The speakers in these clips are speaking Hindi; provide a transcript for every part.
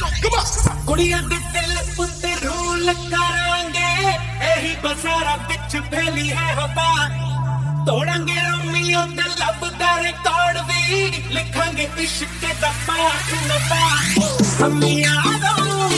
ਕੁੜੀਆਂ ਦੇ ਦਿਲ ਉੱਤੇ ਰੋਲ ਕਰਾਂਗੇ ਇਹੀ ਬਸਾਰਾ ਵਿੱਚ ਫੈਲੀ ਹੈ ਹਵਾ ਤੋੜਾਂਗੇ ਰੋਮੀਓ ਤੇ ਲੱਭਦਾ ਰਿਕਾਰਡ ਵੀ ਲਿਖਾਂਗੇ ਇਸ਼ਕ ਦਾ ਪਾਠ ਨਵਾ ਹਮੀਆਂ ਦੋ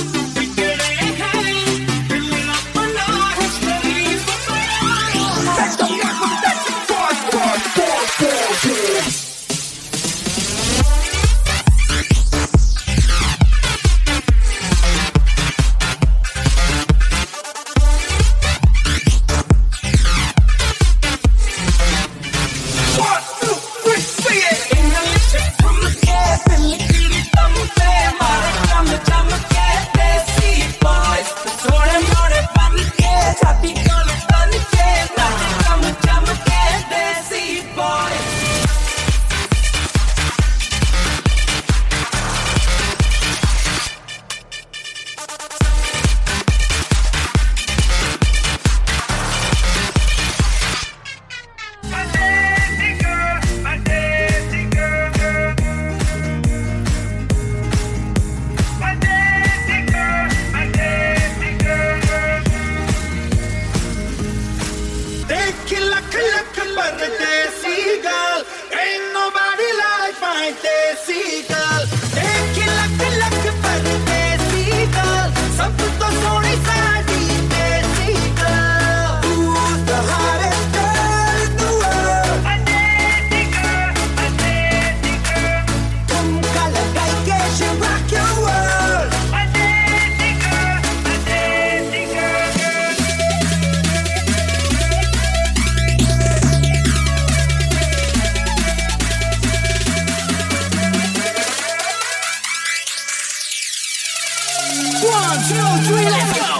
two, three, let's go!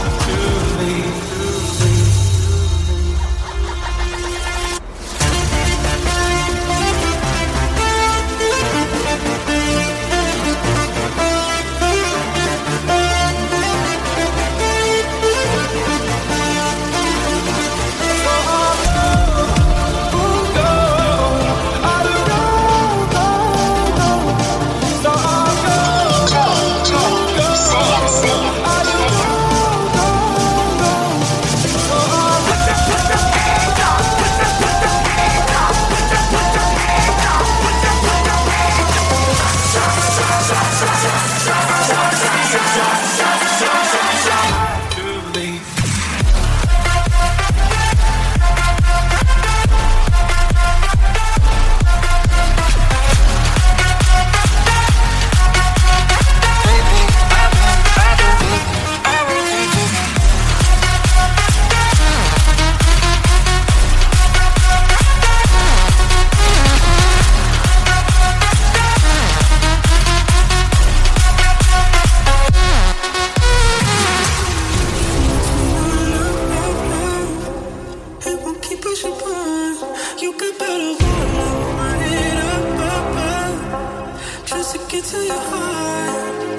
to get to your heart.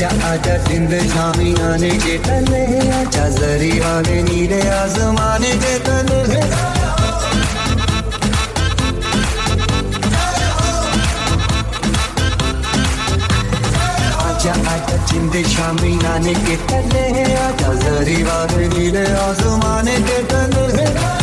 आजा आजा सिंध छावी आने के तले, आजा जरी वाले नीले आजमाने के तले। आजा शामी नाने के तले, आजा जरी वाले नीले आजमाने के तले।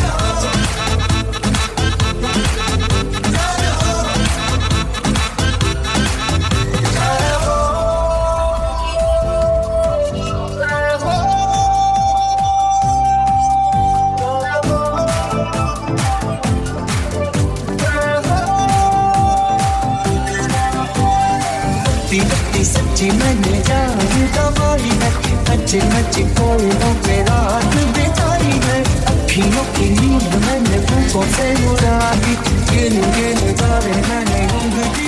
मची मची कोई मुझे रात बेचारी है। अखियों की नींद मैंने तुमको से उड़ा दी गिन गिन तारे मैंने उंगली।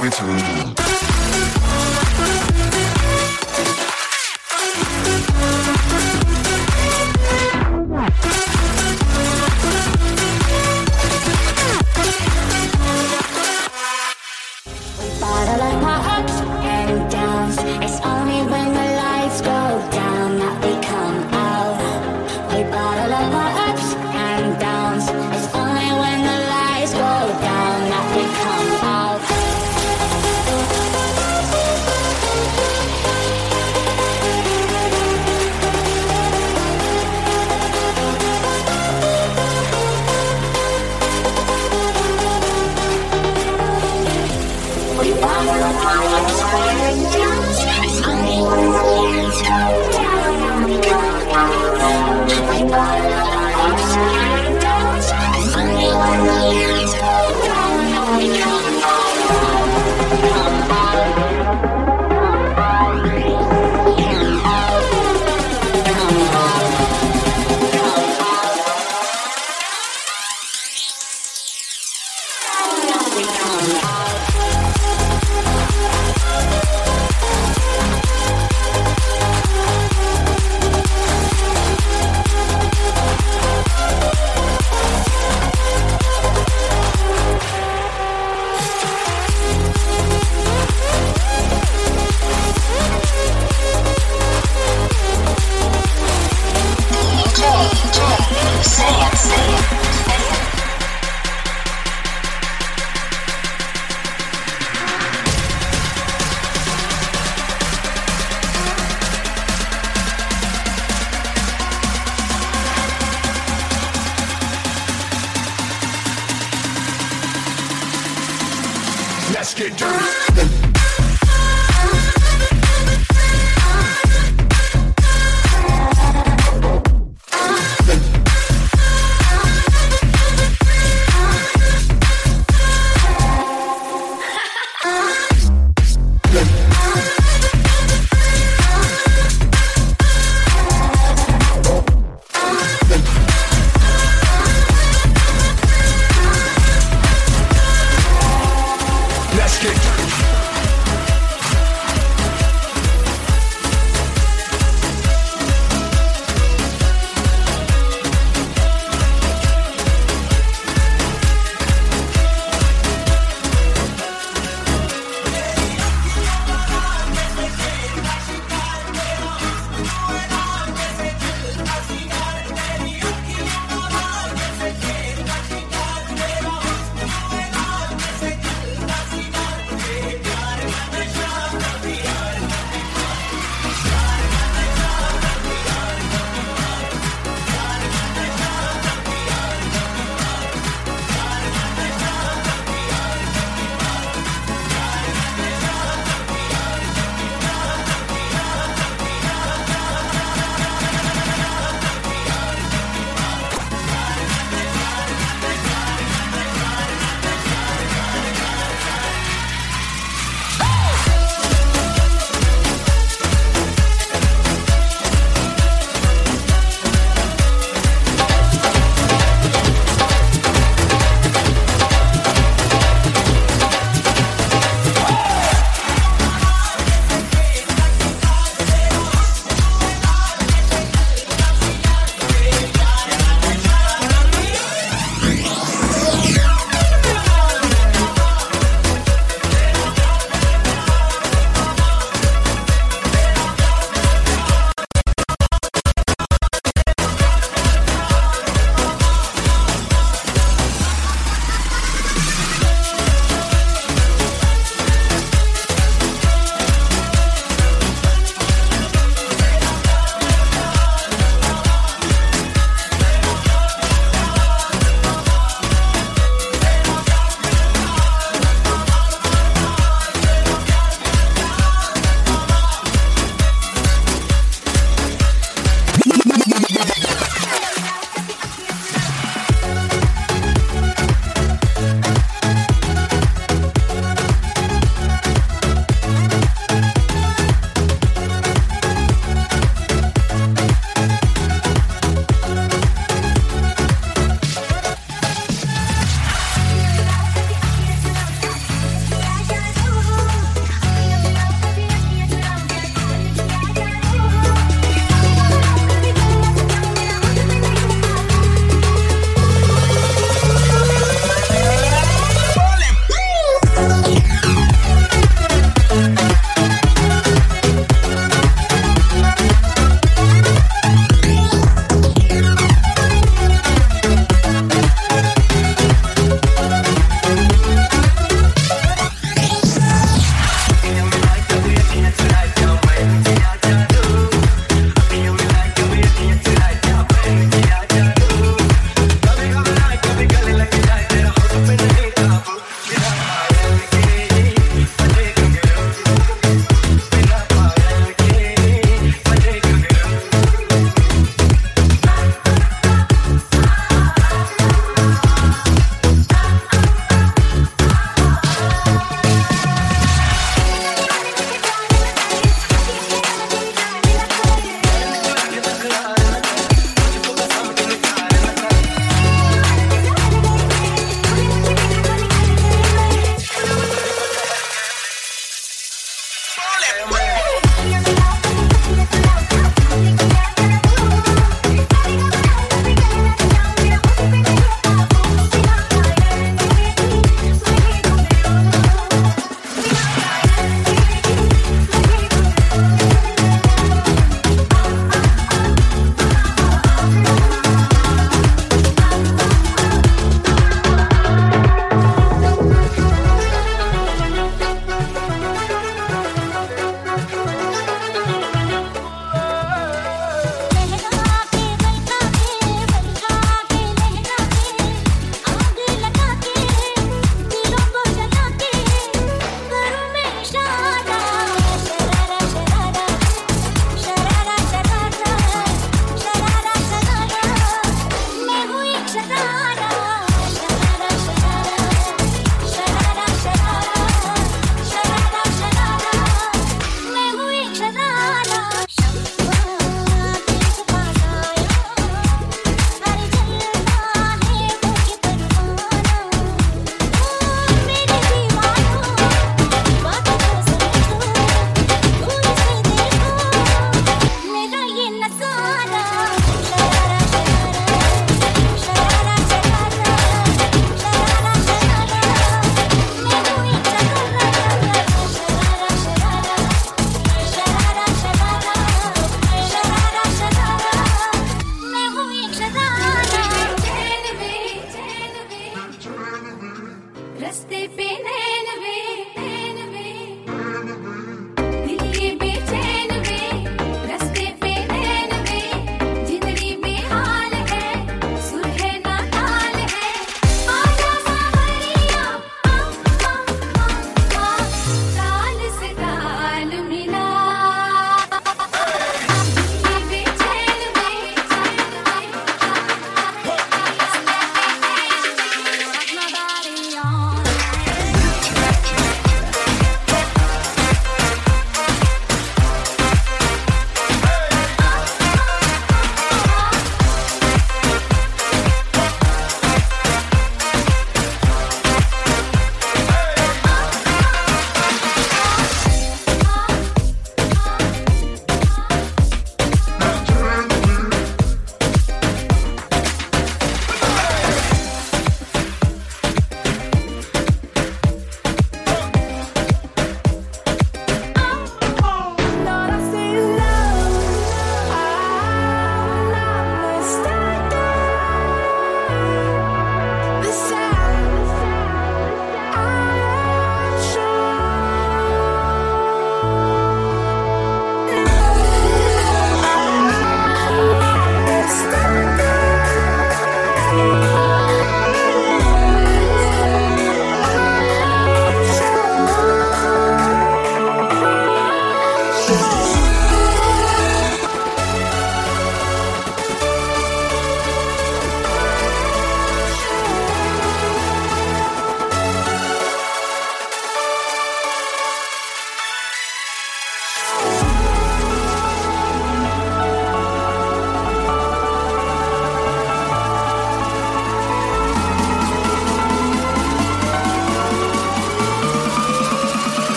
going to. Get dirty.